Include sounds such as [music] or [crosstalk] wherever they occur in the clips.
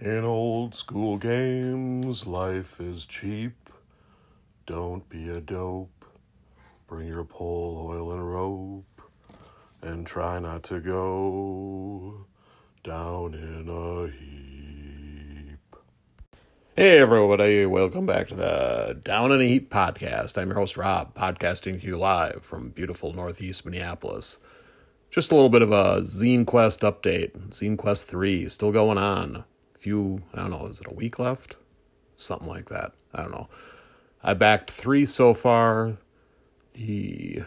In old school games, life is cheap. Don't be a dope. Bring your pole, oil, and rope. And try not to go down in a heap. Hey, everybody. Welcome back to the Down in a Heap podcast. I'm your host, Rob, podcasting to you live from beautiful Northeast Minneapolis. Just a little bit of a Zine Quest update. Zine Quest 3 still going on few, I don't know, is it a week left? Something like that. I don't know. I backed three so far. The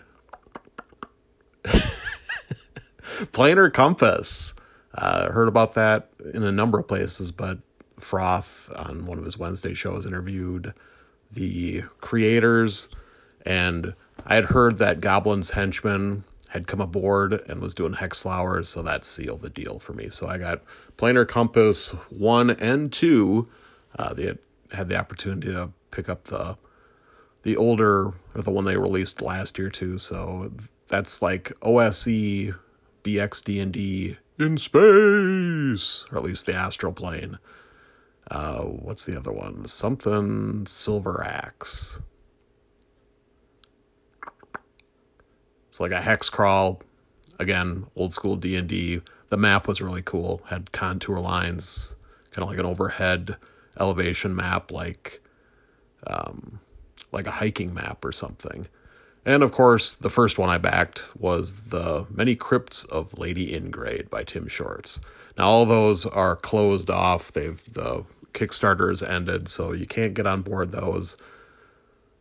[laughs] Planar Compass. Uh, heard about that in a number of places, but Froth on one of his Wednesday shows interviewed the creators, and I had heard that Goblin's Henchman had come aboard and was doing hex flowers, so that sealed the deal for me. So I got Planar Compass one and two. Uh, they had, had the opportunity to pick up the the older or the one they released last year too. So that's like OSE BXD and D in space, or at least the astral plane. Uh, what's the other one? Something Silver Axe. Like a hex crawl. Again, old school D and D. The map was really cool. Had contour lines, kind of like an overhead elevation map, like um, like a hiking map or something. And of course, the first one I backed was the Many Crypts of Lady Ingrade by Tim Shorts. Now all those are closed off. They've the Kickstarter ended, so you can't get on board those.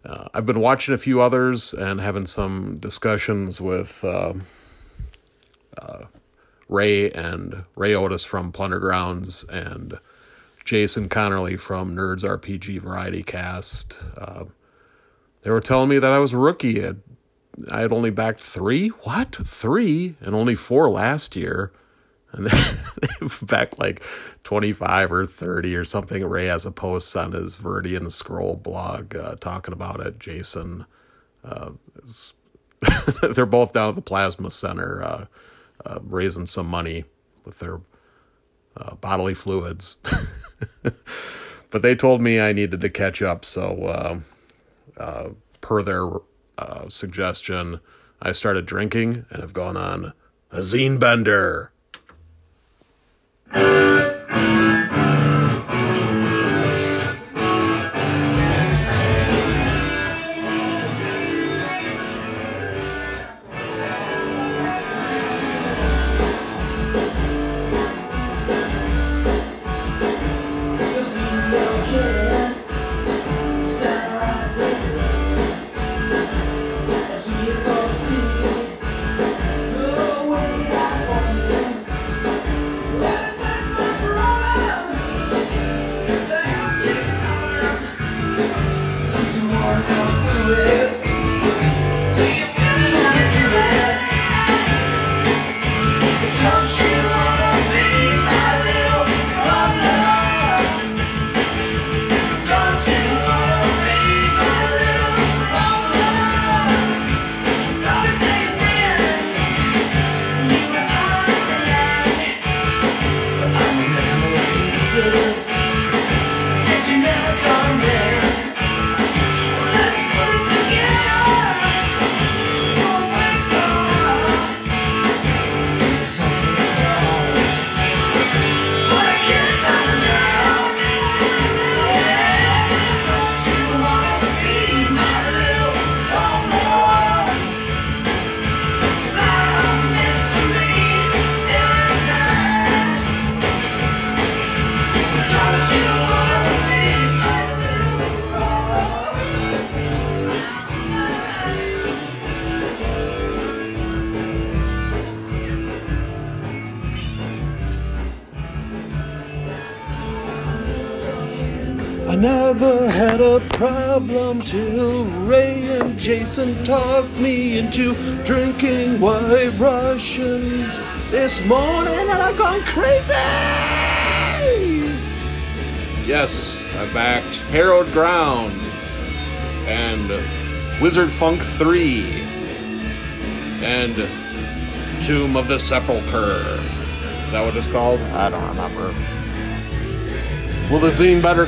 Uh, I've been watching a few others and having some discussions with uh, uh, Ray and Ray Otis from Plundergrounds and Jason Connerly from Nerds RPG Variety Cast. Uh, they were telling me that I was a rookie. I had only backed three. What? Three? And only four last year and [laughs] back like 25 or 30 or something. Ray has a post on his Viridian Scroll blog uh, talking about it. Jason, uh, [laughs] they're both down at the Plasma Center uh, uh raising some money with their uh, bodily fluids. [laughs] but they told me I needed to catch up, so uh, per their suggestion, I started drinking and have gone on a zine bender. Sarah. America. Never had a problem till Ray and Jason talked me into drinking white Russians this morning, and I've gone crazy. Yes, I backed Harrowed Grounds and Wizard Funk 3 and Tomb of the Sepulchre. Is that what it's called? I don't remember. Will the zine better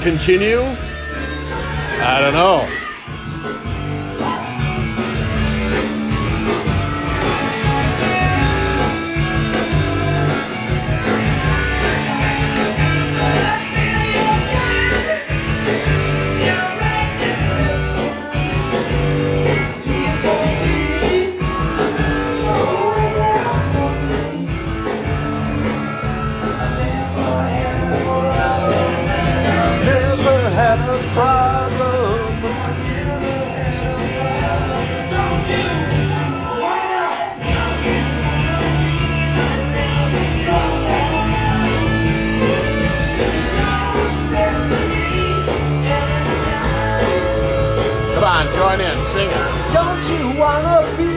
continue? I don't know. On, join in, sing it. Don't you wanna be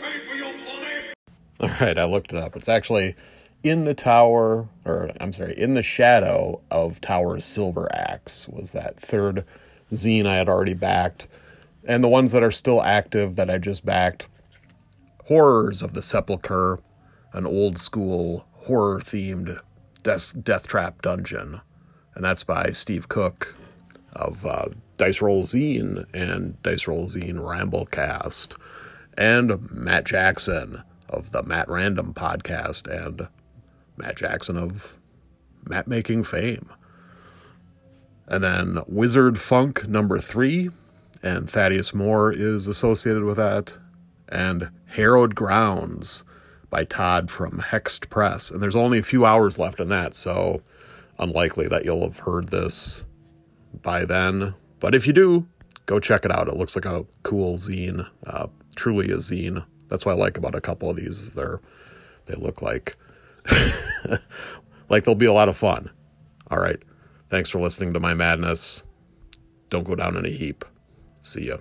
pay for your folly? All right, I looked it up. It's actually in the tower, or I'm sorry, in the shadow of Tower's Silver Axe was that third zine I had already backed, and the ones that are still active that I just backed. Horrors of the Sepulchre, an old school horror themed death, death trap dungeon, and that's by Steve Cook of uh, Dice Roll Zine and Dice Roll Zine Ramblecast, and Matt Jackson of the Matt Random podcast, and Matt Jackson of Matt Making fame. And then Wizard Funk number three, and Thaddeus Moore is associated with that, and Harrowed Grounds by Todd from Hexed Press. And there's only a few hours left in that, so unlikely that you'll have heard this by then. But if you do, go check it out. It looks like a cool zine, uh, truly a zine. That's what I like about a couple of these is they're they look like [laughs] like they'll be a lot of fun. All right. Thanks for listening to my madness. Don't go down in a heap. See ya.